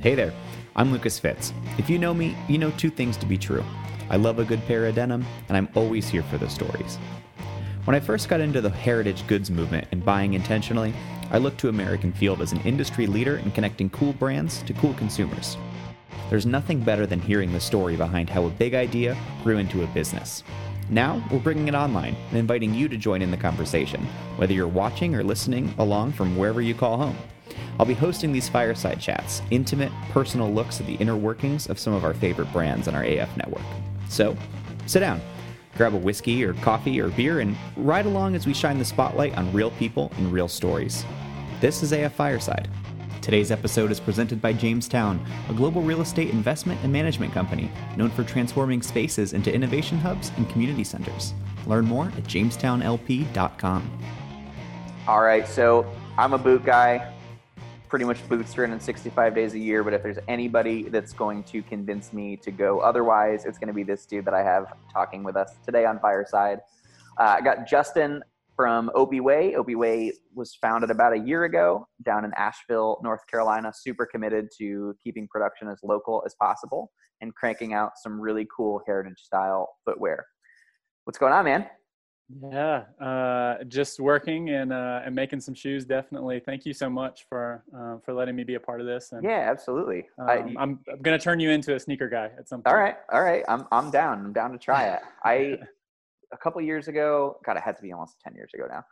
Hey there, I'm Lucas Fitz. If you know me, you know two things to be true. I love a good pair of denim, and I'm always here for the stories. When I first got into the heritage goods movement and buying intentionally, I looked to American Field as an industry leader in connecting cool brands to cool consumers. There's nothing better than hearing the story behind how a big idea grew into a business. Now, we're bringing it online and inviting you to join in the conversation, whether you're watching or listening along from wherever you call home. I'll be hosting these fireside chats, intimate, personal looks at the inner workings of some of our favorite brands on our AF network. So, sit down, grab a whiskey or coffee or beer, and ride along as we shine the spotlight on real people and real stories. This is AF Fireside. Today's episode is presented by Jamestown, a global real estate investment and management company known for transforming spaces into innovation hubs and community centers. Learn more at jamestownlp.com. All right, so I'm a boot guy pretty much boots 365 days a year. But if there's anybody that's going to convince me to go otherwise, it's going to be this dude that I have talking with us today on Fireside. Uh, I got Justin from Opie Way. Way was founded about a year ago down in Asheville, North Carolina. Super committed to keeping production as local as possible and cranking out some really cool heritage style footwear. What's going on, man? Yeah, uh, just working and uh, and making some shoes. Definitely. Thank you so much for uh, for letting me be a part of this. And, yeah, absolutely. Um, I, am I'm gonna turn you into a sneaker guy at some point. All right, all right. I'm I'm down. I'm down to try it. I a couple years ago, God, it had to be almost ten years ago now.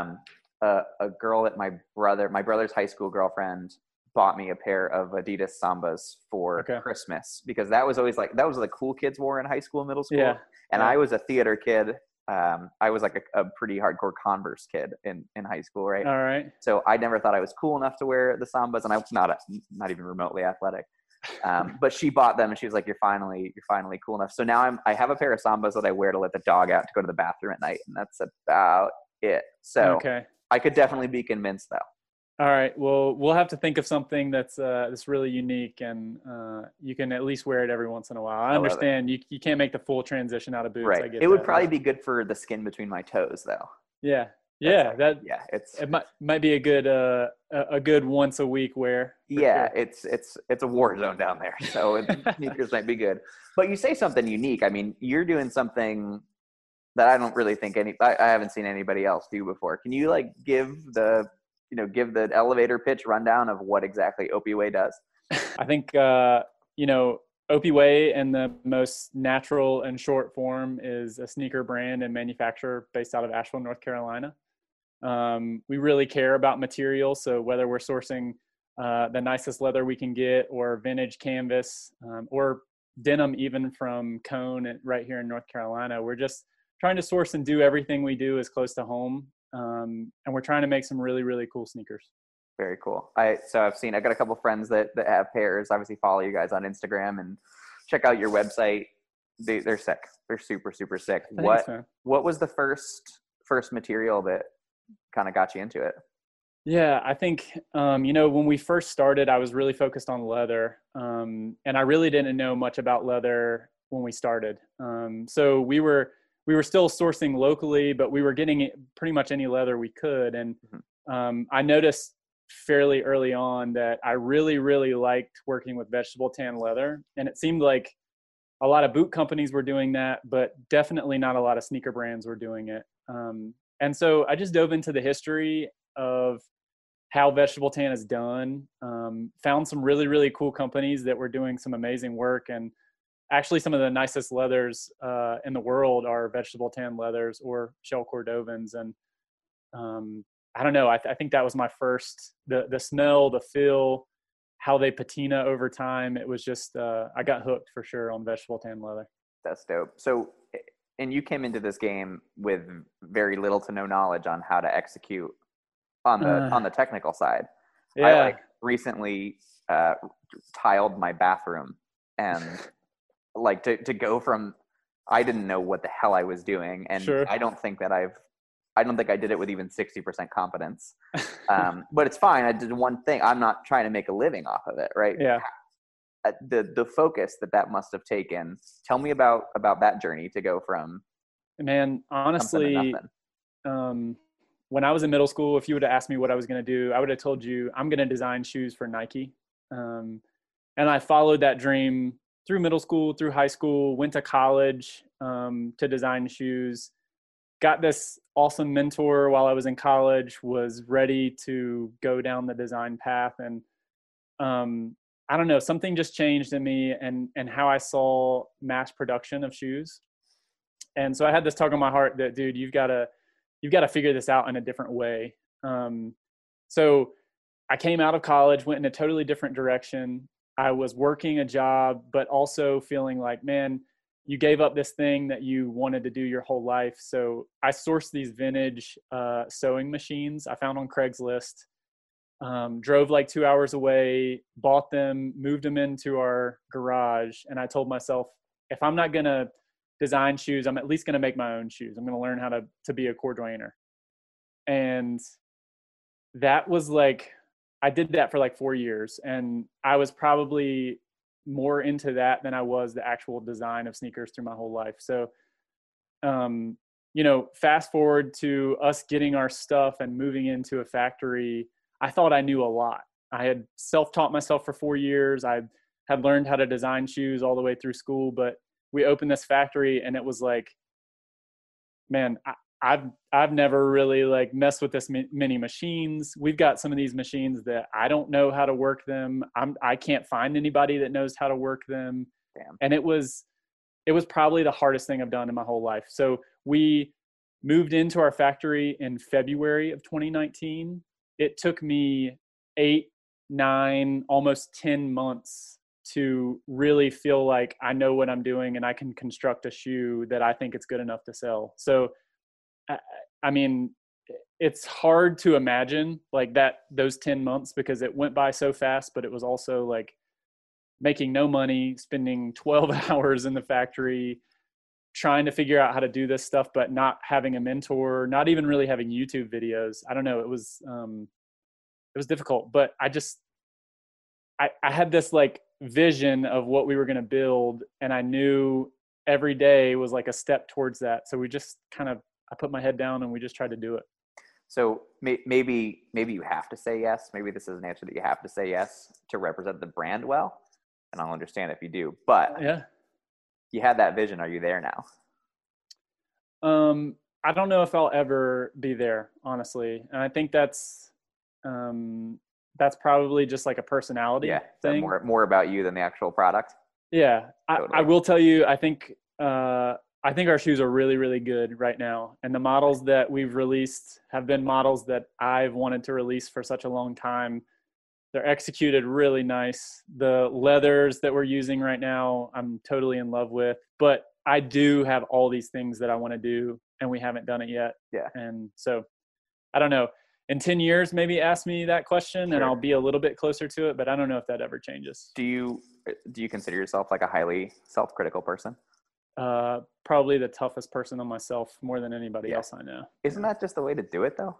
Um, a, a girl at my brother, my brother's high school girlfriend, bought me a pair of Adidas Sambas for okay. Christmas because that was always like that was the cool kids wore in high school, middle school. Yeah. And yeah. I was a theater kid um, I was like a, a, pretty hardcore Converse kid in, in high school, right? All right. So I never thought I was cool enough to wear the Sambas, and I was not a, not even remotely athletic. Um, but she bought them, and she was like, "You're finally you're finally cool enough." So now I'm I have a pair of Sambas that I wear to let the dog out to go to the bathroom at night, and that's about it. So okay. I could definitely be convinced though. All right. Well, we'll have to think of something that's uh, that's really unique, and uh, you can at least wear it every once in a while. I, I understand you you can't make the full transition out of boots. Right. it would probably be good for the skin between my toes, though. Yeah. Yeah. Like, that. Yeah. It's it might might be a good uh a good once a week wear. Yeah. Sure. It's it's it's a war zone down there, so sneakers might be good. But you say something unique. I mean, you're doing something that I don't really think any I, I haven't seen anybody else do before. Can you like give the you know give the elevator pitch rundown of what exactly Opie Way does? I think uh, you know Opie Way in the most natural and short form is a sneaker brand and manufacturer based out of Asheville, North Carolina. Um, we really care about material, so whether we're sourcing uh, the nicest leather we can get, or vintage canvas, um, or denim, even from Cone right here in North Carolina, we're just trying to source and do everything we do as close to home um, and we're trying to make some really really cool sneakers. Very cool. I so i've seen i got a couple friends that that have pairs. Obviously follow you guys on instagram and check out your website. They, they're sick. They're super super sick. What what was the first first material that kind of got you into it? Yeah, I think um, you know when we first started, I was really focused on leather, um, and I really didn't know much about leather when we started. Um, so we were we were still sourcing locally, but we were getting pretty much any leather we could. And mm-hmm. um, I noticed fairly early on that I really, really liked working with vegetable tan leather. And it seemed like a lot of boot companies were doing that, but definitely not a lot of sneaker brands were doing it. Um, and so I just dove into the history of how vegetable tan is done, um, found some really, really cool companies that were doing some amazing work. And actually some of the nicest leathers uh, in the world are vegetable tan leathers or shell cordovans and um, i don't know I, th- I, think that was my first the the smell the feel how they patina over time it was just uh, i got hooked for sure on vegetable tan leather. That's dope. So and you came into this game with very little to no knowledge on how to execute on the uh, on the technical side. Yeah. i like recently uh, tiled my bathroom and like to to go from I didn't know what the hell I was doing, and sure. I don't think that I've I don't think I did it with even sixty percent confidence. Um, but it's fine. I did one thing. I'm not trying to make a living off of it, right? Yeah. Uh, the the focus that that must have taken. Tell me about about that journey to go from. Man, honestly, um, when I was in middle school, if you would have asked me what I was going to do, I would have told you I'm going to design shoes for Nike. Um, and I followed that dream through middle school, through high school, went to college um, to design shoes. Got this awesome mentor while I was in college. Was ready to go down the design path, and um, I don't know, something just changed in me and and how I saw mass production of shoes. And so I had this tug on my heart that, dude, you've got to you've got to figure this out in a different way. Um, so I came out of college, went in a totally different direction. I was working a job, but also feeling like, man, you gave up this thing that you wanted to do your whole life. So I sourced these vintage uh, sewing machines I found on Craigslist. Um, drove like two hours away, bought them, moved them into our garage, and I told myself, if I'm not gonna design shoes, I'm at least gonna make my own shoes. I'm gonna learn how to to be a cordwainer. And that was like I did that for like four years, and I was probably more into that than I was the actual design of sneakers through my whole life. So, um, you know, fast forward to us getting our stuff and moving into a factory, I thought I knew a lot. I had self-taught myself for four years. I had learned how to design shoes all the way through school, but we opened this factory and it was like, man, I, I've I've never really like messed with this many machines. We've got some of these machines that I don't know how to work them. I'm I can't find anybody that knows how to work them. Damn. And it was it was probably the hardest thing I've done in my whole life. So we moved into our factory in February of 2019. It took me 8, 9, almost 10 months to really feel like I know what I'm doing and I can construct a shoe that I think it's good enough to sell. So I mean, it's hard to imagine like that those 10 months because it went by so fast, but it was also like making no money, spending 12 hours in the factory, trying to figure out how to do this stuff, but not having a mentor, not even really having YouTube videos. I don't know. It was, um, it was difficult, but I just, I, I had this like vision of what we were going to build and I knew every day was like a step towards that. So we just kind of I put my head down and we just tried to do it. So may, maybe maybe you have to say yes. Maybe this is an answer that you have to say yes to represent the brand well, and I'll understand if you do. But yeah, you had that vision. Are you there now? Um, I don't know if I'll ever be there, honestly, and I think that's um, that's probably just like a personality yeah, thing. more more about you than the actual product. Yeah, totally. I, I will tell you. I think uh, I think our shoes are really, really good right now. And the models that we've released have been models that I've wanted to release for such a long time. They're executed really nice. The leathers that we're using right now, I'm totally in love with. But I do have all these things that I want to do, and we haven't done it yet. Yeah. And so I don't know. In 10 years, maybe ask me that question sure. and I'll be a little bit closer to it, but I don't know if that ever changes. Do you do you consider yourself like a highly self-critical person? Uh, probably the toughest person on myself more than anybody yeah. else I know. Isn't that just the way to do it though?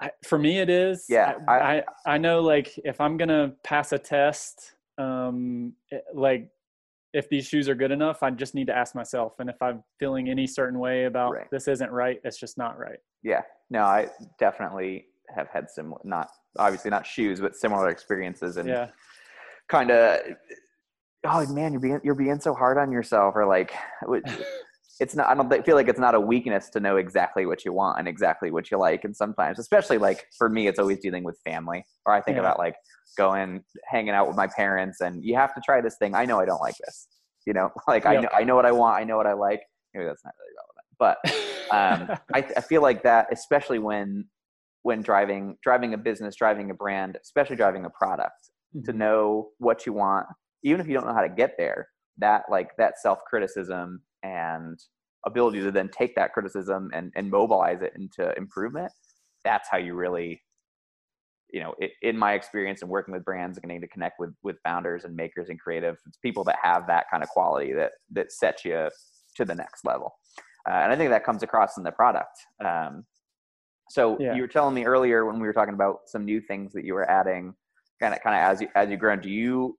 I, for me, it is. Yeah, I, I, I know like if I'm gonna pass a test, um, it, like if these shoes are good enough, I just need to ask myself. And if I'm feeling any certain way about right. this isn't right, it's just not right. Yeah. No, I definitely have had similar, not obviously not shoes, but similar experiences and yeah. kind of oh man, you're being you're being so hard on yourself, or like it's not. I don't feel like it's not a weakness to know exactly what you want and exactly what you like. And sometimes, especially like for me, it's always dealing with family. Or I think yeah. about like going hanging out with my parents, and you have to try this thing. I know I don't like this. You know, like yep. I know I know what I want. I know what I like. Maybe that's not really relevant, but um, I, I feel like that, especially when when driving driving a business, driving a brand, especially driving a product, mm-hmm. to know what you want even if you don't know how to get there that like that self criticism and ability to then take that criticism and, and mobilize it into improvement that's how you really you know it, in my experience and working with brands and getting to connect with with founders and makers and creative it's people that have that kind of quality that that sets you to the next level uh, and i think that comes across in the product um, so yeah. you were telling me earlier when we were talking about some new things that you were adding kind of kind of as you as you grow do you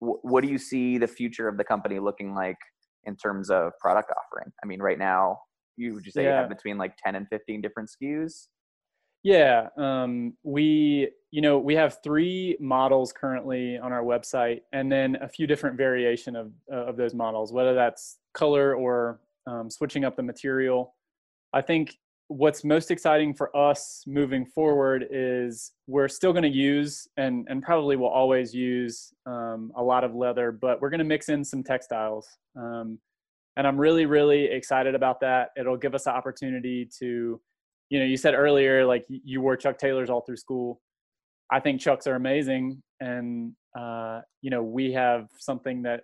what do you see the future of the company looking like in terms of product offering? I mean, right now, you would you say yeah. you have between like 10 and 15 different SKUs? Yeah, um, we you know, we have three models currently on our website, and then a few different variation of uh, of those models, whether that's color or um, switching up the material. I think what's most exciting for us moving forward is we're still going to use and and probably will always use um, a lot of leather, but we're going to mix in some textiles. Um, and I'm really really excited about that. It'll give us the opportunity to, you know, you said earlier like you wore Chuck Taylors all through school. I think Chucks are amazing, and uh, you know we have something that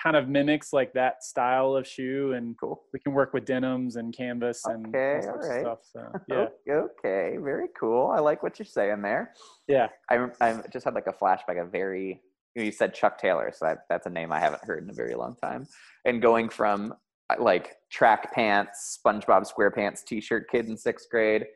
kind of mimics like that style of shoe, and Cool. we can work with denims and canvas and Okay, all of stuff. So yeah, Okay, very cool. I like what you're saying there. yeah, I I just had like a flashback. A very you, said Chuck Taylor, so that, that's a name I haven't heard in a very long time. And going from uh, like track pants, SpongeBob SquarePants T-shirt kid in sixth grade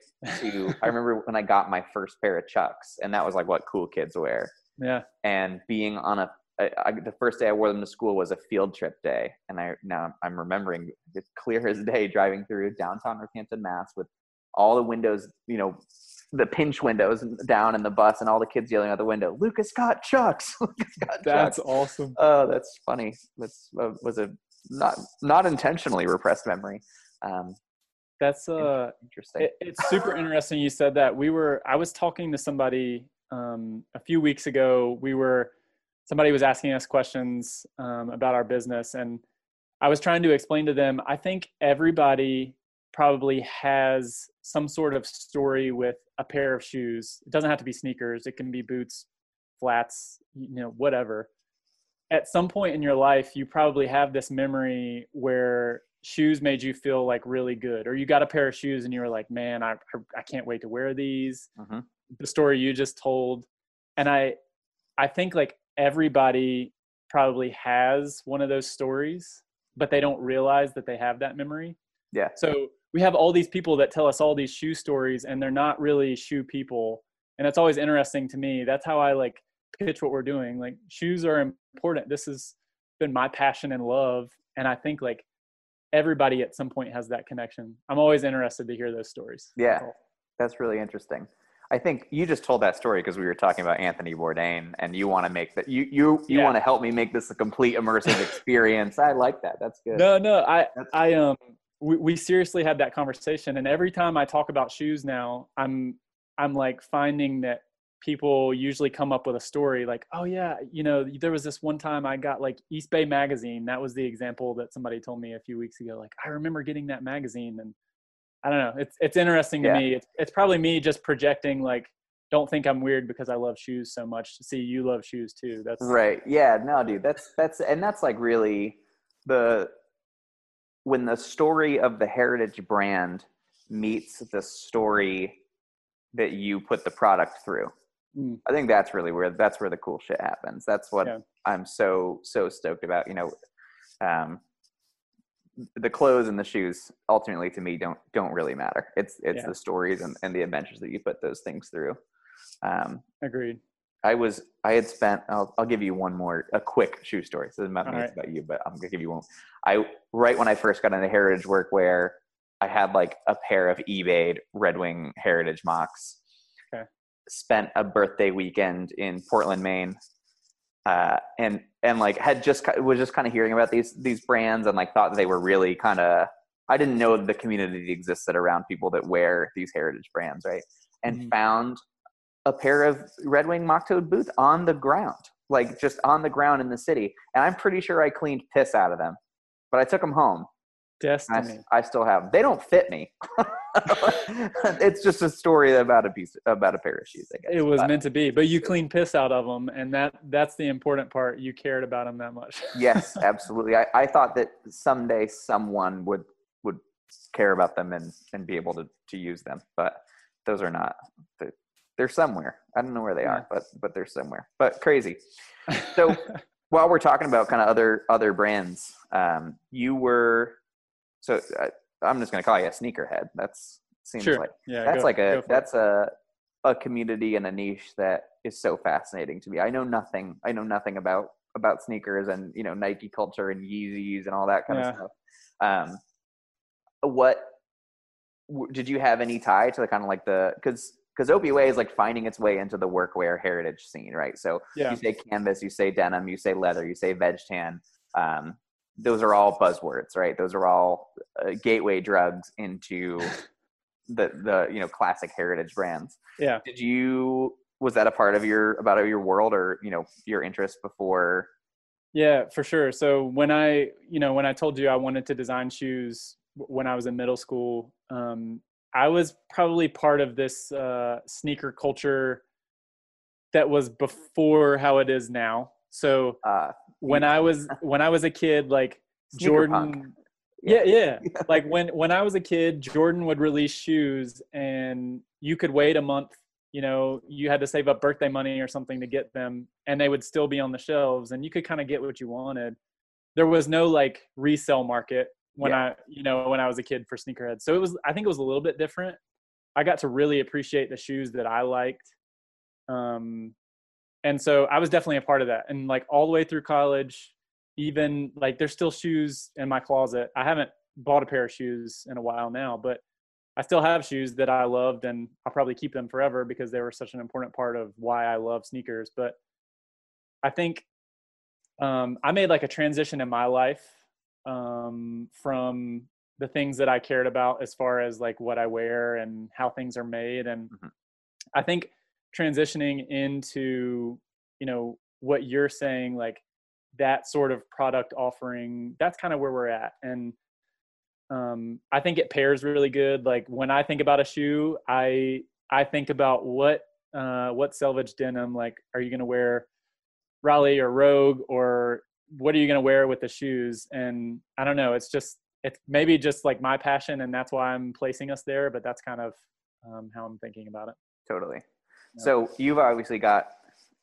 to I remember when I got my first pair of Chucks, and that was like what cool kids wear. yeah, And being on a I, I, the first day I wore them to school was a field trip day, and I now I'm remembering it's clear as day driving through downtown Northampton, Mass, with all the windows, you know, the pinch windows down in the bus, and all the kids yelling out the window, "Lucas got Chucks! Lucas got that's Chucks!" awesome. Oh, that's funny. That's uh, was a not not intentionally repressed memory. Um, That's uh, interesting. it, it's super interesting you said that. We were I was talking to somebody um, a few weeks ago. We were somebody was asking us questions um, about our business, and I was trying to explain to them. I think everybody probably has some sort of story with a pair of shoes. It doesn't have to be sneakers. It can be boots, flats, you know, whatever. At some point in your life, you probably have this memory where shoes made you feel like really good, or you got a pair of shoes and you were like, "Man, I I can't wait to wear these." Mhm. The story you just told, and I, I think like everybody probably has one of those stories, but they don't realize that they have that memory. Yeah. So we have all these people that tell us all these shoe stories, and they're not really shoe people, and it's always interesting to me. That's how I like pitch what we're doing. Like shoes are important. This has been my passion and love, and I think like everybody at some point has that connection. I'm always interested to hear those stories. Yeah. That's really interesting. I think you just told that story because we were talking about Anthony Bourdain, and you want to make that you you you Yeah. want to help me make this a complete immersive experience. I like that. That's good. No, no, I, That's- I, um, we, we seriously had that conversation, and every time I talk about shoes now, I'm, I'm like finding that people usually come up with a story like, oh yeah, you know, there was this one time I got like East Bay magazine. That was the example that somebody told me a few weeks ago. Like, I remember getting that magazine, and I don't know, it's it's interesting to Yeah. me. It's it's probably me just projecting like. Don't think I'm weird because I love shoes so much. See, you love shoes too. That's Right. Yeah. No, dude. That's that's and that's like really the when the story of the heritage brand meets the story that you put the product through. Mm. I think that's really where that's where the cool shit happens. That's what Yeah. I'm so so stoked about. You know, um, the clothes and the shoes ultimately to me don't don't really matter. It's it's Yeah. the stories and, and the adventures that you put those things through. Um, agreed. I was I had spent I'll I'll give you one more a quick shoe story. So it's not me, All it's about you, but I'm gonna give you one. I right when I first got into heritage work where I had like a pair of eBay Red Wing Heritage mocks. Okay. Spent a birthday weekend in Portland, Maine, uh, and and like had just was just kind of hearing about these these brands and like thought they were really kind of. I didn't know the community existed around people that wear these heritage brands, right? And Mhm. found a pair of Red Wing mock toed boots on the ground, like just on the ground in the city. And I'm pretty sure I cleaned piss out of them, but I took them home. I, Destiny. I still have them. They don't fit me. it's just a story about a piece about a pair of shoes. I guess it was But meant to be but you cleaned piss out of them and that that's the important part you cared about them that much yes, absolutely. I, I thought that someday someone would would care about them and and be able to to use them, but those are not. They're, they're somewhere. I don't know where they are, but but they're somewhere. But crazy. So while we're talking about kind of other other brands, um, you were so uh, I'm just going to call you a sneakerhead. That's seems sure like yeah that's go- like a for it. that's a a community and a niche that is so fascinating to me. I know nothing. I know nothing about about sneakers and you know Nike culture and Yeezys and all that kind Yeah. of stuff. Um, what w- did you have any tie to the kind of like the because because OPUA is like finding its way into the workwear heritage scene, right? So Yeah. you say canvas, you say denim, you say leather, you say veg tan. Um, those are all buzzwords, right? Those are all uh, gateway drugs into the the you know classic heritage brands. Yeah. Did you was that a part of your about your world or you know your interest before? Yeah, for sure. So when I, you know, when I told you I wanted to design shoes when I was in middle school, um, I was probably part of this uh, sneaker culture that was before how it is now. So Uh, when I was when I was a kid, like Sneaker Jordan, punk. yeah, yeah, like when when I was a kid, Jordan would release shoes, and you could wait a month. You know, you had to save up birthday money or something to get them, and they would still be on the shelves, and you could kind of get what you wanted. There was no like resale market when Yeah. I, you know, when I was a kid for sneakerheads. So it was, I think it was a little bit different. I got to really appreciate the shoes that I liked. Um, and so I was definitely a part of that. And like all the way through college, even like there's still shoes in my closet. I haven't bought a pair of shoes in a while now, but I still have shoes that I loved and I'll probably keep them forever because they were such an important part of why I love sneakers. But I think um, I made like a transition in my life um, from the things that I cared about as far as like what I wear and how things are made. And Mhm. I think transitioning into, you know, what you're saying, like that sort of product offering, that's kind of where we're at. And um, I think it pairs really good. Like when I think about a shoe, I I think about what uh, what selvage denim. Like, are you going to wear Raleigh or Rogue, or what are you going to wear with the shoes? And I don't know. It's just it's maybe just like my passion, and that's why I'm placing us there. But that's kind of um, how I'm thinking about it. Totally. So you've obviously got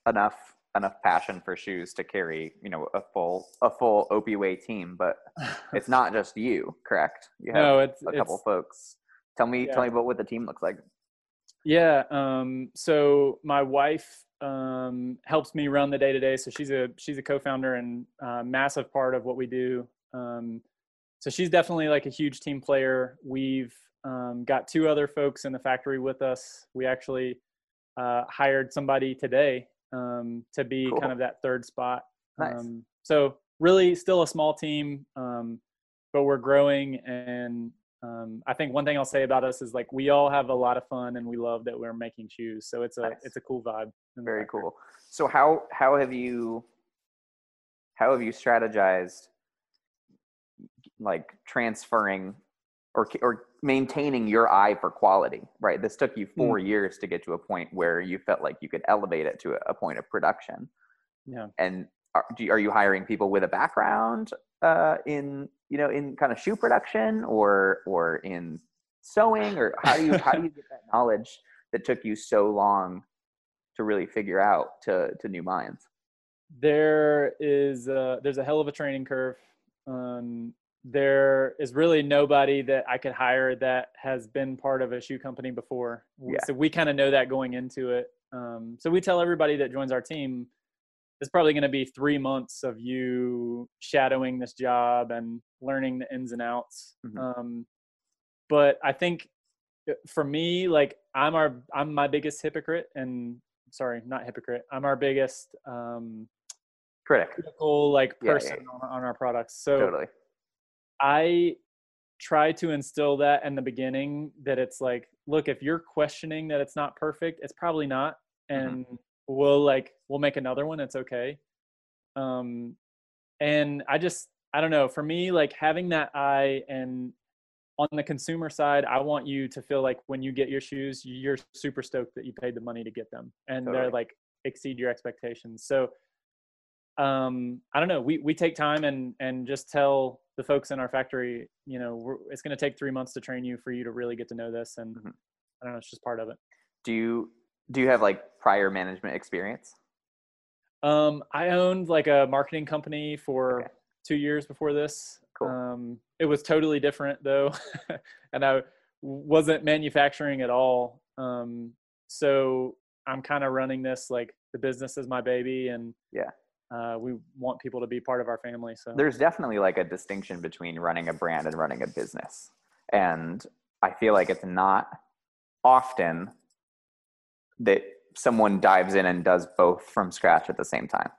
enough enough passion for shoes to carry you know a full a full OPUA team, but it's not just you, correct? You have no, it's a couple it's, folks. Tell me, Yeah. tell me about what the team looks like. Yeah. Um, so my wife um, helps me run the day to day. So she's a she's a co-founder and uh, massive part of what we do. Um, so she's definitely like a huge team player. We've um, got two other folks in the factory with us. We actually uh, hired somebody today um, to be Cool. kind of that third spot. Nice. Um, so really, still a small team, um, but we're growing. And um, I think one thing I'll say about us is like we all have a lot of fun, and we love that we're making shoes. So it's a Nice. it's a cool vibe. Very cool. So how how have you how have you strategized like transferring or or maintaining your eye for quality, right? This took you 4 years to get to a point where you felt like you could elevate it to a, point of production. Yeah. And are, do you, are you hiring people with a background uh, in you know in kind of shoe production or or in sewing or how do you how do you get that knowledge that took you so long to really figure out to to new minds? there is a, there's a hell of a training curve um, there is really nobody that i could hire that has been part of a shoe company before Yeah. so we kind of know that going into it um, so we tell everybody that joins our team it's probably going to be three months of you shadowing this job and learning the ins and outs Mhm. um, but i think uh, for me like i'm our i'm my biggest hypocrite and sorry not hypocrite i'm our biggest um, Critic, critical like Yeah, yeah, person On, on our products. So totally. I try to instill that in the beginning that it's like, look, if you're questioning that it's not perfect, it's probably not, Mhm. and we'll like we'll make another one. It's okay. Um, and I just I don't know. For me, like having that eye and on the consumer side, I want you to feel like when you get your shoes, you're super stoked that you paid the money to get them, and they're like exceed your expectations. So um i don't know we we take time and and just tell the folks in our factory you know we're, it's going to take three months to train you for you to really get to know this and Mhm. i don't know it's just part of it Do you do you have like prior management experience? um i owned like a marketing company for Okay. two years before this Cool. um it was totally different though and i wasn't manufacturing at all um so i'm kind of running this like the business is my baby and Yeah. Uh, we want people to be part of our family so There's definitely like a distinction between running a brand and running a business. And I feel like it's not often that someone dives in and does both from scratch at the same time.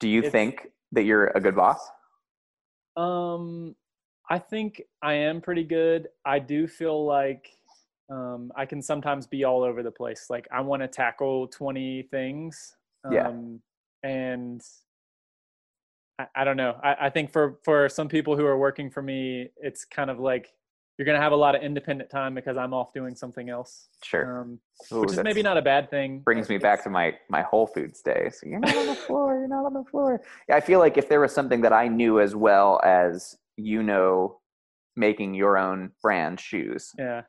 Do you It's- think that you're a good boss? Um, I think I am pretty good. I do feel like um, I can sometimes be all over the place. Like I want to tackle 20 things. Yeah. And I, I don't know. I, I think for, for some people who are working for me, it's kind of like you're going to have a lot of independent time because I'm off doing something else. Sure. Um, Ooh, which is maybe not a bad thing. brings me back to my my Whole Foods days. You're not on the floor. You're not on the floor. Yeah, I feel like if there was something that I knew as well as you know, making your own brand shoes, Yeah.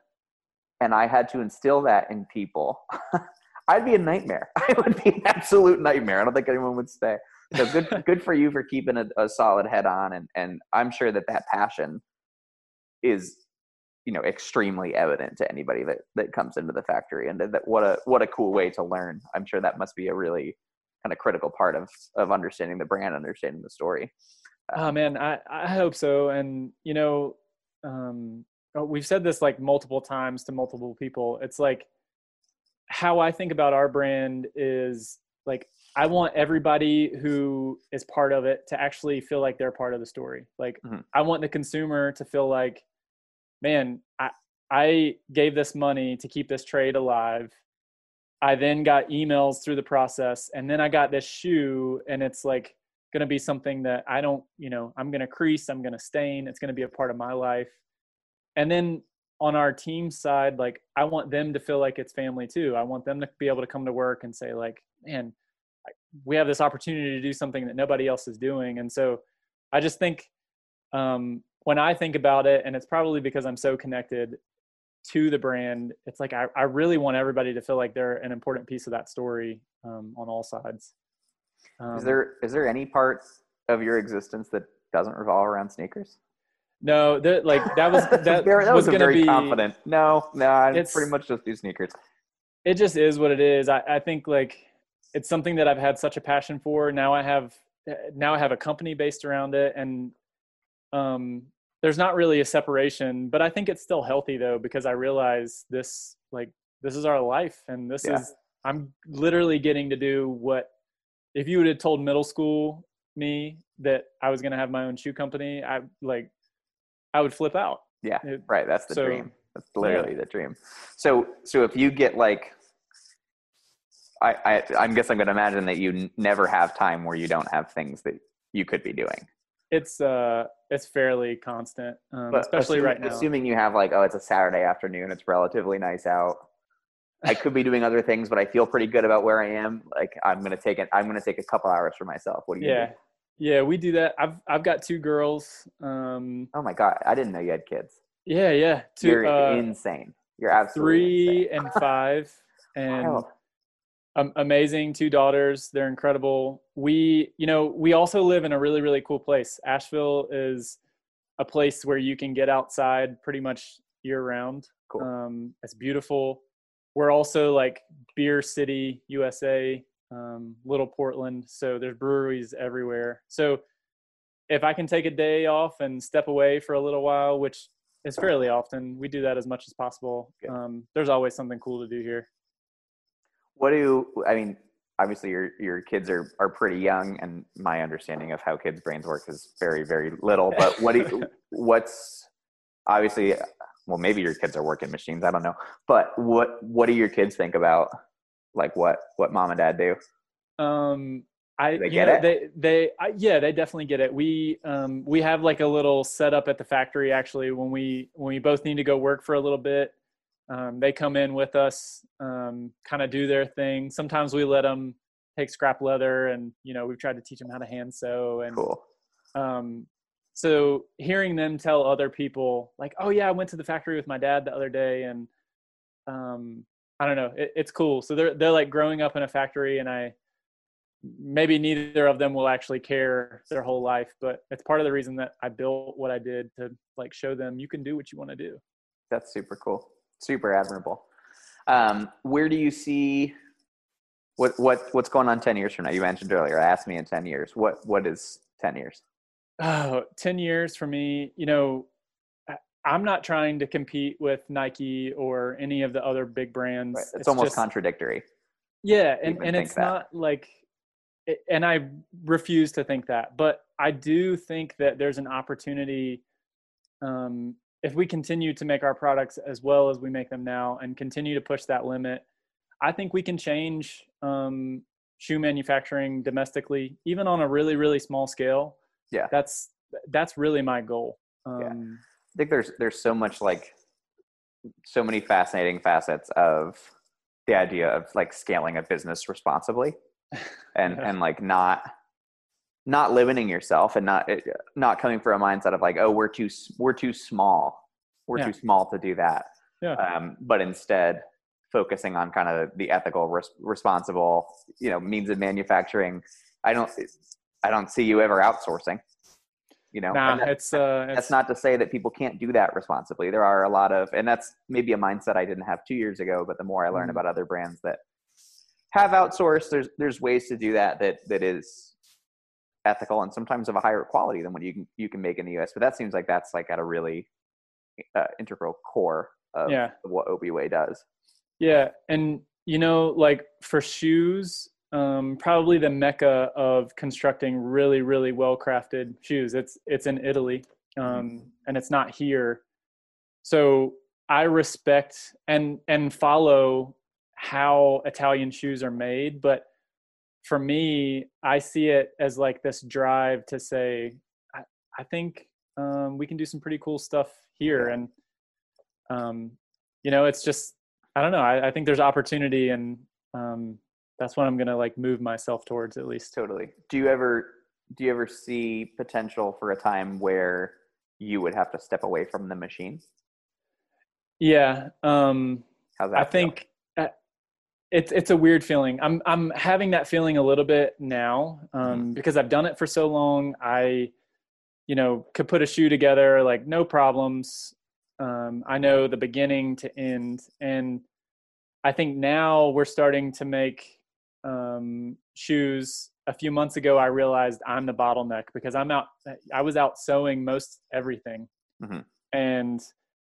and I had to instill that in people, I'd be a nightmare. I would be an absolute nightmare. I don't think anyone would stay. So good, good for you for keeping a, a solid head on, and and I'm sure that that passion is, you know, extremely evident to anybody that that comes into the factory, and that, that what a what a cool way to learn. I'm sure that must be a really kind of critical part of of understanding the brand, understanding the story. Oh man, I, I hope so. And you know, um, oh, we've said this like multiple times to multiple people. It's like how I think about our brand is like I want everybody who is part of it to actually feel like they're part of the story. Like Mhm. I want the consumer to feel like, man, I I gave this money to keep this trade alive. I then got emails through the process, and then I got this shoe, and it's like going to be something that I don't, you know, I'm going to crease, I'm going to stain, it's going to be a part of my life. And then on our team side, like I want them to feel like it's family too. I want them to be able to come to work and say like, man, we have this opportunity to do something that nobody else is doing. And so I just think um, when I think about it, and it's probably because I'm so connected to the brand, it's like I, I really want everybody to feel like they're an important piece of that story um, on all sides. Um, is there is there any part of your existence that doesn't revolve around sneakers? No, that like that was that, that was, was gonna very be confident. No, no, I It's- pretty much just do sneakers. it just is what it is. I, I think like it's something that I've had such a passion for. Now I have now I have a company based around it, and um, there's not really a separation. But I think it's still healthy though because I realize this like this is our life, and this Yeah. is I'm literally getting to do what if you would have told middle school me that I was going to have my own shoe company, I like I would flip out. Yeah, It- right. That's the so- dream. That's literally the dream. So, so if you get like, I, I, I guess I'm going to imagine that you n- never have time where you don't have things that you could be doing. It's uh it's fairly constant, um, especially assuming, right now. Assuming you have like, oh, it's a Saturday afternoon, it's relatively nice out. I could be doing other things, but I feel pretty good about where I am. Like, I'm going to take it. I'm going to take a couple hours for myself. What do you? yeah Do? Yeah we do that i've i've got two girls um Oh my god, I didn't know you had kids. yeah yeah 2 You're uh, insane. You're absolutely three insane. and five and um, amazing two daughters they're incredible we you know we also live in a really really cool place asheville is a place where you can get outside pretty much year round Cool. um it's beautiful we're also like beer city usa um, little portland so there's breweries everywhere so if i can take a day off and step away for a little while which is fairly often we do that as much as possible um, there's always something cool to do here what do you, I mean? Obviously, your your kids are are pretty young, and my understanding of how kids' brains work is very very little. But what do you, what's obviously well, maybe your kids are working machines. I don't know. But what what do your kids think about like what what mom and dad do? Um, I Do they get know, it? they they I, yeah they definitely get it. We um we have like a little setup at the factory actually when we when we both need to go work for a little bit. Um, they come in with us, um, kind of do their thing. Sometimes we let them take scrap leather, and you know we've tried to teach them how to hand sew and Cool. um, so hearing them tell other people like oh yeah i went to the factory with my dad the other day and um, i don't know it, it's cool so they're they're like growing up in a factory and i maybe neither of them will actually care their whole life but it's part of the reason that i built what i did to like show them you can do what you want to do That's super cool. Super admirable. Um, where do you see what what what's going on ten years from now? You mentioned earlier. Ask me in ten years. What what is ten years? oh 10 years for me you know I'm not trying to compete with Nike or any of the other big brands. Right. It's, it's, almost just, contradictory. Yeah, and and it's that. not like and I refuse to think that, but I do think that there's an opportunity um, if we continue to make our products as well as we make them now and continue to push that limit. I think we can change um, shoe manufacturing domestically, even on a really really small scale. Yeah, that's that's really my goal. Um, yeah. I think there's there's so much like so many fascinating facets of the idea of like scaling a business responsibly and yeah. and like not not limiting yourself and not not coming from a mindset of like oh we're too we're too small we're yeah. too small to do that yeah. Um, but instead focusing on kind of the ethical res- responsible you know means of manufacturing i don't i don't see you ever outsourcing you know nah, that, it's, uh, it's that's not to say that people can't do that responsibly there are a lot of and that's maybe a mindset i didn't have two years ago but the more i learn mm-hmm. about other brands that have outsourced there's there's ways to do that that that is ethical and sometimes of a higher quality than what you can you can make in the us but that seems like that's like at a really uh, integral core of, yeah. what OBWay does yeah and you know like for shoes um, probably the mecca of constructing really really well crafted shoes it's it's in italy um, mm-hmm. and it's not here so i respect and and follow how Italian shoes are made, but for me, I see it as like this drive to say, I, I think um, we can do some pretty cool stuff here, and um, you know, it's just I don't know. I, I think there's opportunity, and um, that's what I'm gonna like move myself towards at least. Totally. Do you ever do you ever see potential for a time where you would have to step away from the machine? Yeah. Um, How's that? I feel? think it's it's a weird feeling. I'm I'm having that feeling a little bit now um, mm-hmm. because I've done it for so long. I, you know, could put a shoe together like no problems. Um, I know the beginning to end, and I think now we're starting to make um, shoes. A few months ago, I realized I'm the bottleneck because I'm out. I was out sewing most everything, mm-hmm. and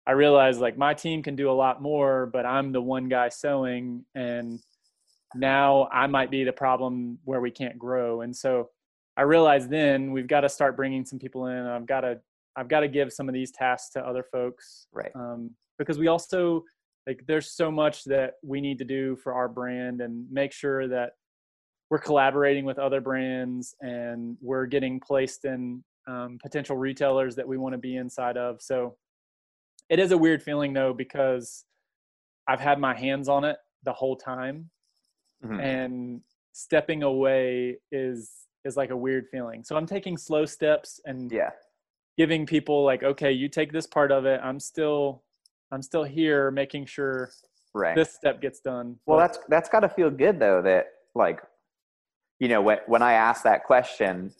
I realized like my team can do a lot more, but I'm the one guy sewing and now I might be the problem where we can't grow. And so I realized then we've got to start bringing some people in. I've got to I've got to give some of these tasks to other folks, right? Um, because we also like there's so much that we need to do for our brand and make sure that we're collaborating with other brands and we're getting placed in um, potential retailers that we want to be inside of. So it is a weird feeling though because I've had my hands on it the whole time, mm-hmm. and stepping away is is like a weird feeling. So I'm taking slow steps and yeah, giving people like, okay, you take this part of it. I'm still I'm still here, making sure right. this step gets done. Well, that's that's got to feel good though. That like, you know, when when I asked that question,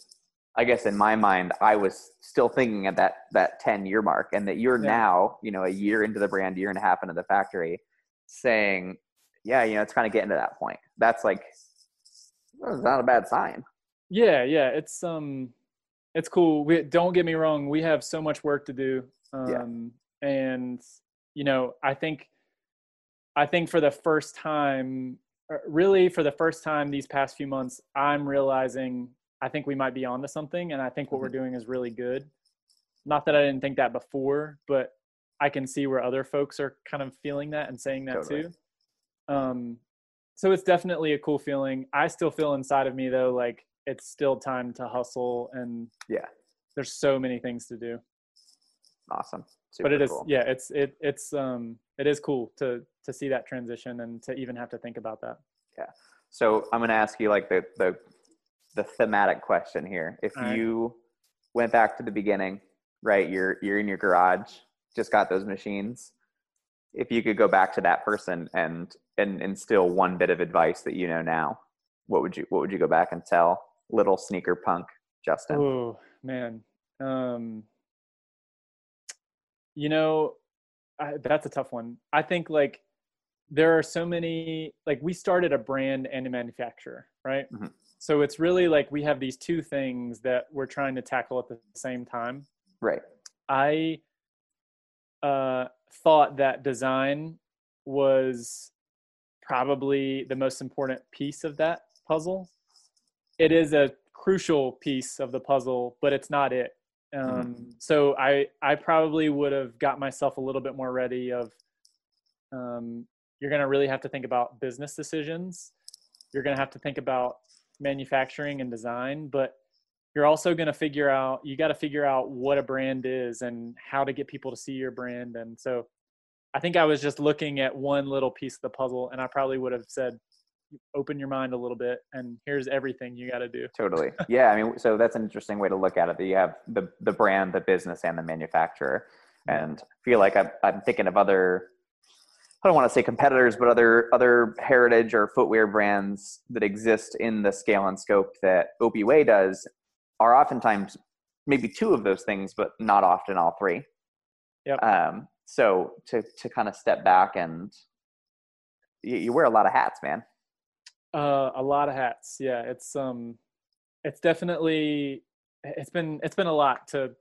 I guess in my mind, I was still thinking at that that ten year mark, and that you're yeah. now, you know, a year into the brand, year and a half into the factory, saying, yeah, you know, it's kind of getting to that point. That's like, that's not a bad sign. Yeah, yeah, it's um, it's cool. We don't get me wrong, we have so much work to do, um, yeah. and you know, I think, I think for the first time, uh, really for the first time these past few months, I'm realizing I think we might be onto something, and I think what we're mm-hmm. doing is really good. Not that I didn't think that before, but I can see where other folks are kind of feeling that and saying that totally. too. Um, so it's definitely a cool feeling. I still feel inside of me though, like it's still time to hustle, and yeah, there's so many things to do. Awesome. Super but it is, cool. yeah, it's it it's um it is cool to to see that transition and to even have to think about that. Yeah. So I'm gonna ask you like the the the thematic question here. If you went back to the beginning, right? You're you're in your garage, just got those machines. If you could go back to that person and and instill one bit of advice that you know now, what would you what would you go back and tell little sneaker punk Justin? Oh man, um, you know, I, that's a tough one. I think like there are so many like we started a brand and a manufacturer, right? Mm-hmm so it's really like we have these two things that we're trying to tackle at the same time right i uh, thought that design was probably the most important piece of that puzzle. It is a crucial piece of the puzzle, but it's not it. Um, mm-hmm. So I I probably would have got myself a little bit more ready. Of um, you're going to really have to think about business decisions. You're going to have to think about manufacturing and design, but you're also going to figure out you got to figure out what a brand is and how to get people to see your brand. And so I think I was just looking at one little piece of the puzzle, and I probably would have said, open your mind a little bit and here's everything you got to do. Totally. Yeah i mean so that's an interesting way to look at it that you have the the brand the business and the manufacturer. And I feel like I'm, I'm thinking of other i don't want to say competitors but other other heritage or footwear brands that exist in the scale and scope that opieway does are oftentimes maybe two of those things but not often all three. Yep. um so to to kind of step back and you, you wear a lot of hats man uh, a lot of hats. Yeah, it's um, it's definitely it's been it's been a lot to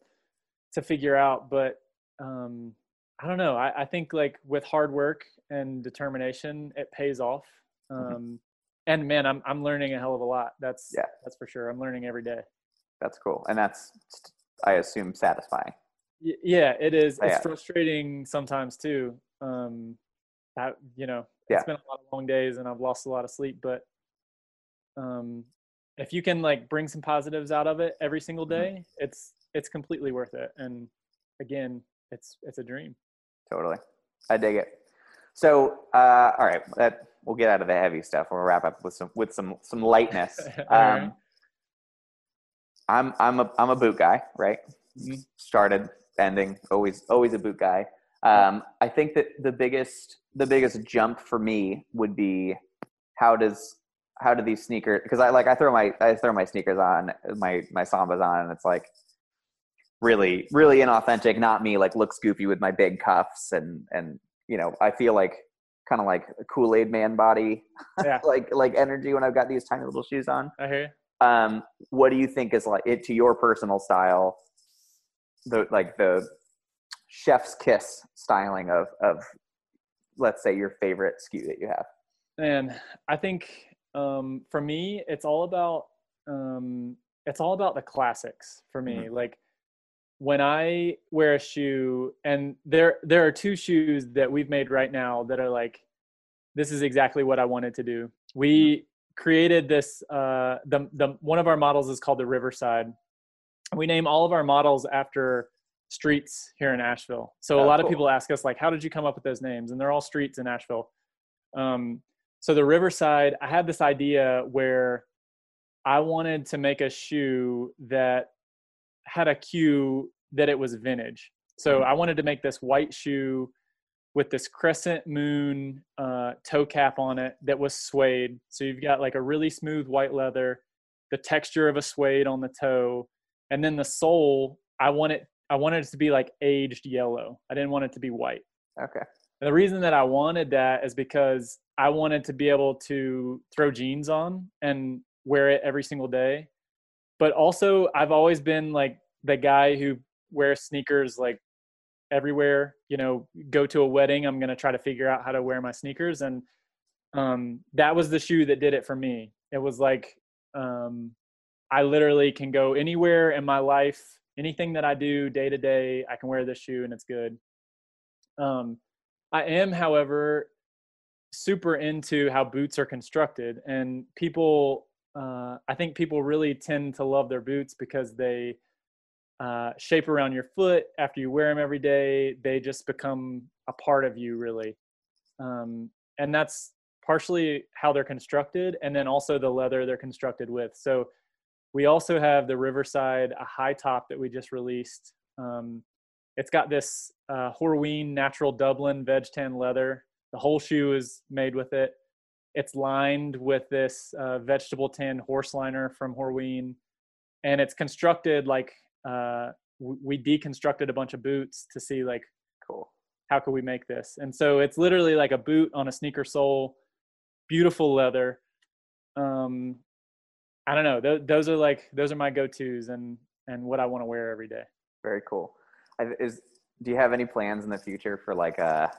to figure out, but um, I don't know. I, I think like with hard work and determination, it pays off. Mm-hmm. Um, and man, I'm I'm learning a hell of a lot. That's yeah, that's for sure. I'm learning every day. That's cool, and that's I assume satisfying. Y- yeah, it is. Oh, it's yeah. frustrating sometimes too. Um, that you know yeah. it's been a lot of long days and I've lost a lot of sleep, but um, if you can like bring some positives out of it every single mm-hmm. day, mm-hmm. it's it's completely worth it. And again, it's it's a dream. Totally, I dig it. So, uh, all right, that we'll get out of the heavy stuff. We'll wrap up with some with some some lightness. Um, I'm I'm a I'm a boot guy, right? Mm-hmm. Started, ending, always always a boot guy. Um, I think that the biggest the biggest jump for me would be how does how do these sneakers because I like I throw my I throw my sneakers on my my sambas on and it's like really really inauthentic not me like looks goofy with my big cuffs and and you know I feel like kind of like a Kool-Aid man body yeah. like like energy when I've got these tiny little shoes on I hear you. um what do you think is like it to your personal style the like the chef's kiss styling of of let's say your favorite SKU that you have? And I think um, for me, it's all about um, it's all about the classics for me. Mm-hmm. Like when I wear a shoe, and there there are two shoes that we've made right now that are like this is exactly what I wanted to do. We mm-hmm. created this. Uh, the the one of our models is called the Riverside. We name all of our models after streets here in Asheville. So oh, a lot cool. of people ask us like, how did you come up with those names? And they're all streets in Asheville. Um, so the Riverside, I had this idea where I wanted to make a shoe that had a cue that it was vintage. So mm-hmm. I wanted to make this white shoe with this crescent moon uh, toe cap on it that was suede. So you've got like a really smooth white leather, the texture of a suede on the toe, and then the sole. I want it I wanted it to be like aged yellow. I didn't want it to be white. Okay. And the reason that I wanted that is because I wanted to be able to throw jeans on and wear it every single day. But also, I've always been like the guy who wears sneakers like everywhere. You know, go to a wedding, I'm going to try to figure out how to wear my sneakers. And um, that was the shoe that did it for me. It was like, um, I literally can go anywhere in my life anything that I do day to day, I can wear this shoe and it's good. Um, I am, however, super into how boots are constructed, and people. Uh, I think people really tend to love their boots because they uh, shape around your foot after you wear them every day. They just become a part of you, really, um, and that's partially how they're constructed, and then also the leather they're constructed with. So we also have the Riverside, a high top that we just released. Um, it's got this uh, Horween natural Dublin veg tan leather. The whole shoe is made with it. It's lined with this uh, vegetable tan horse liner from Horween, and it's constructed like uh, we deconstructed a bunch of boots to see like, cool, how could we make this? And so it's literally like a boot on a sneaker sole, beautiful leather. Um, I don't know. Th- those are like those are my go tos and and what I want to wear every day. Very cool. Is do you have any plans in the future for like a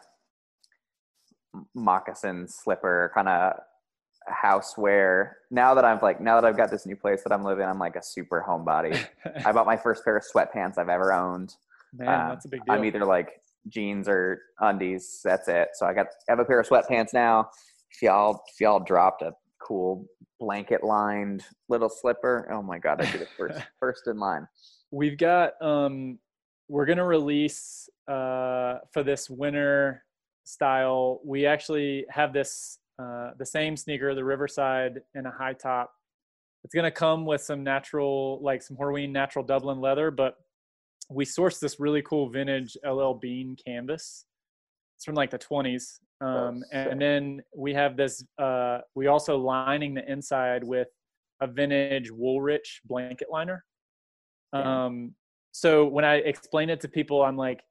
moccasin slipper kind of houseware? Now that I've like now that I've got this new place that I'm living, I'm like a super homebody. I bought my first pair of sweatpants I've ever owned. Man, Uh, that's a big deal. I'm either like jeans or undies. That's it. So I got I have a pair of sweatpants now. If y'all if y'all dropped a cool blanket lined little slipper, oh my god, I'd be the first first in line. We've got um we're gonna release uh for this winter style. We actually have this uh the same sneaker, the Riverside in a high top. It's gonna come with some natural like some Horween natural Dublin leather, but we sourced this really cool vintage LL Bean canvas. It's from like the 20s. Um, and then we have this uh we also lining the inside with a vintage Woolrich blanket liner. Um, so when I explain it to people, I'm like,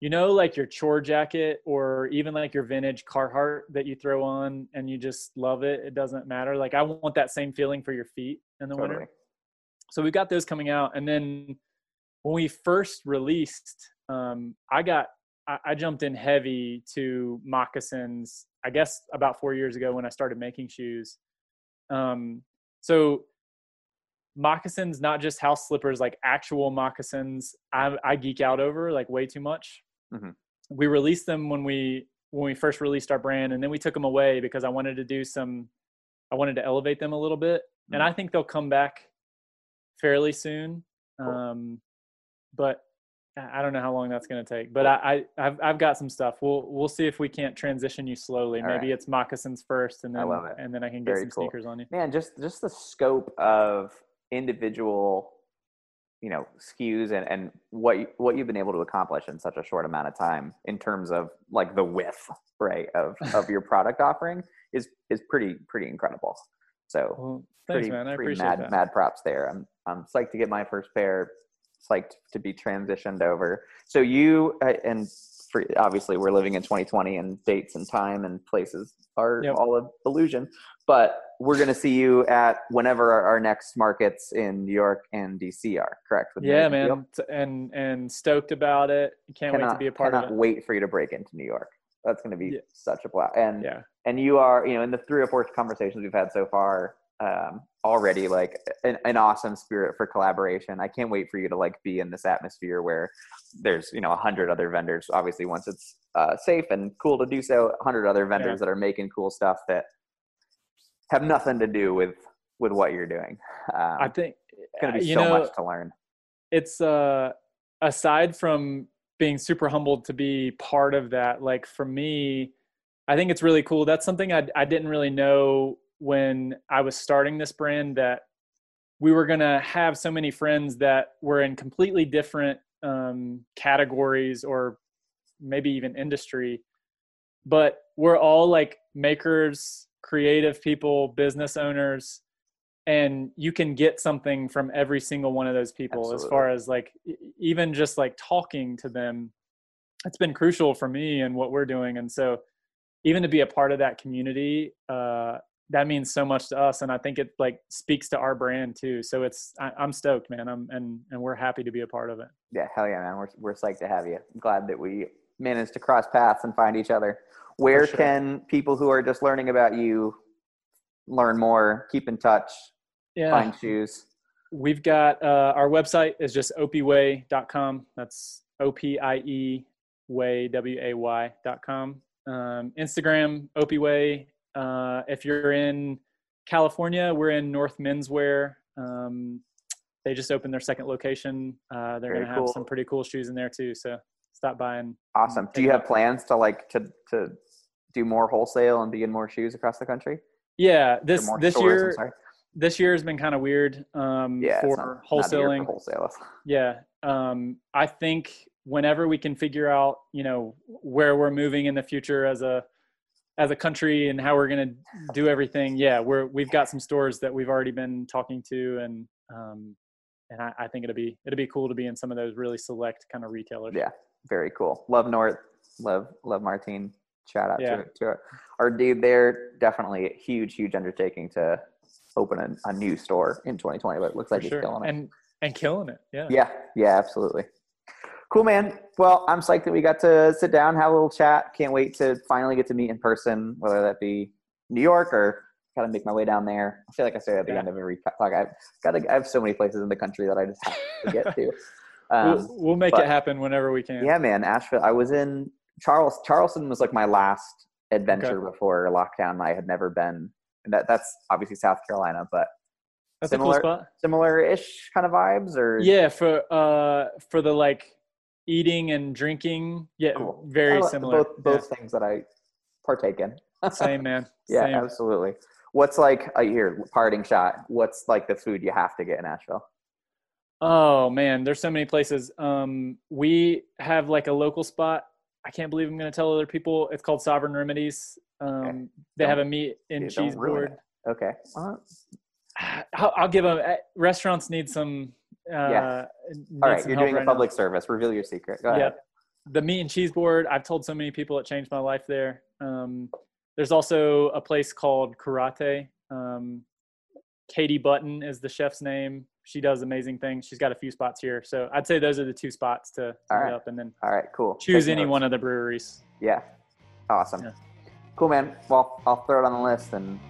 you know, like your chore jacket or even like your vintage Carhartt that you throw on and you just love it. It doesn't matter. Like I want that same feeling for your feet in the Totally. winter. So we've got those coming out, and then when we first released, um, I got I, I jumped in heavy to moccasins. I guess about four years ago when I started making shoes. Um, so moccasins, not just house slippers, like actual moccasins, I, I geek out over like way too much. Mhm. We released them when we when we first released our brand, and then we took them away because I wanted to do some. I wanted to elevate them a little bit, and Mhm. I think they'll come back fairly soon. Cool. Um, but I don't know how long that's going to take. But I, I I've I've got some stuff. We'll we'll see if we can't transition you slowly. All Maybe right. it's moccasins first, and then and then I can get Very some cool. sneakers on you. man just just the scope of individual you know SKUs and and what you, what you've been able to accomplish in such a short amount of time in terms of like the width right of of your product offering is is pretty pretty incredible so Well, thanks, pretty, man. I appreciate mad that. mad props there i'm i'm psyched to get my first pair psyched to be transitioned over so you uh, and for, obviously we're living in 2020 and dates and time and places are Yep. all an illusion but we're going to see you at whenever our, our next markets in new york and dc are correct Yeah, man, T- and and stoked about it. Can't wait to be a part cannot of it. wait for you to break into new york that's going to be Yeah. such a blast and Yeah, and you are you know in the three or four conversations we've had so far um, already like an, an awesome spirit for collaboration. I can't wait for you to like be in this atmosphere where there's you know a hundred other vendors. Obviously once it's uh, safe and cool to do so a hundred other vendors Yeah. that are making cool stuff that have nothing to do with with what you're doing. Um, I think it's going to be so know, much to learn. it's uh aside from being super humbled to be part of that like for me i think it's really cool. That's something i, I didn't really know when i was starting this brand that we were going to have so many friends that were in completely different um, categories or maybe even industry. But we're all like makers creative people business owners and you can get something from every single one of those people as far as like even just like talking to them it's been crucial for me and what we're doing. And so even to be a part of that community uh that means so much to us and i think it like speaks to our brand too so it's I, i'm stoked man i'm and and we're happy to be a part of it Yeah, hell yeah, man. We're, we're psyched to have you. I'm glad that we managed to cross paths and find each other. Where sure. can people who are just learning about you learn more, keep in touch, yeah find shoes? We've got uh, our website is just opieway.com. That's O P I E way W A Y dot com. Um, Instagram opieway. Uh, if you're in California, we're in North Menswear. Um, they just opened their second location. Uh, they're gonna have cool. some pretty cool shoes in there too. So stop by and Awesome. Do you have plans to like to to do more wholesale and be in more shoes across the country? yeah. This this stores, year this year has been kind of weird um, yeah, for not- not wholesaling. for. Yeah. Um, I think whenever we can figure out, you know, where we're moving in the future as a as a country and how we're going to do everything, yeah, we're we've got some stores that we've already been talking to, and um, and I, I think it'll be it'll be cool to be in some of those really select kind of retailers. Yeah, very cool. Love North. Love love Martine. Shout out Yeah. to to our, our dude there. Definitely a huge huge undertaking to open a, a new store in 2020, but it looks for like he's sure. killing it. And and killing it. Yeah. Yeah, yeah, absolutely. Cool, man. Well, I'm psyched that we got to sit down, have a little chat. Can't wait to finally get to meet in person, whether that be New York or kind of make my way down there. I feel like I say at the Yeah. end of every talk, I've got to, I have so many places in the country that I just have to get to. Um, we'll, we'll make but- it happen whenever we can. yeah, man, Asheville. I was in Charles. Charleston was like my last adventure before lockdown. I had never been. And that that's obviously South Carolina, but That's similar- a cool spot. similar-ish kind of vibes, or Yeah, for uh for the like eating and drinking. Yeah, Cool. very I li- similar. Both both things that I partake in. Same man. Yeah, Same. absolutely. What's like a here parting shot? What's like the food you have to get in Asheville? Oh man, there's so many places. Um, we have like a local spot. I can't believe I'm going to tell other people. It's called Sovereign Remedies. Um, they have a meat and cheese board. it. Okay. Well, I'll, I'll give them. Restaurants need some. Uh, Yeah. all right, you're doing a right now. public service. Reveal your secret. Go ahead. Yep. The meat and cheese board. I've told so many people it changed my life there. Um, there's also a place called Cúrate. Um, Katie Button is the chef's name. She does amazing things. She's got a few spots here, so I'd say those are the two spots to, All right. up, and then All right. Cool. choose Take any notes. one of the breweries. Yeah. Awesome. Yeah. Cool, man. Well, I'll throw it on the list and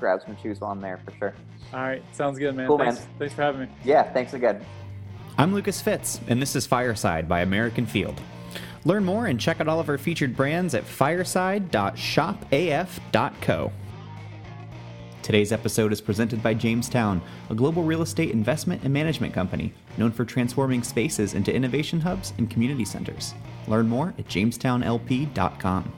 grab some shoes while I'm there for sure. All right, sounds good, man. Cool, thanks, man. thanks for having me. Yeah. Thanks again. I'm Lucas Fitz, and this is Fireside by American Field. Learn more and check out all of our featured brands at fireside.shopaf.co. Today's episode is presented by Jamestown, a global real estate investment and management company known for transforming spaces into innovation hubs and community centers. Learn more at jamestownlp.com.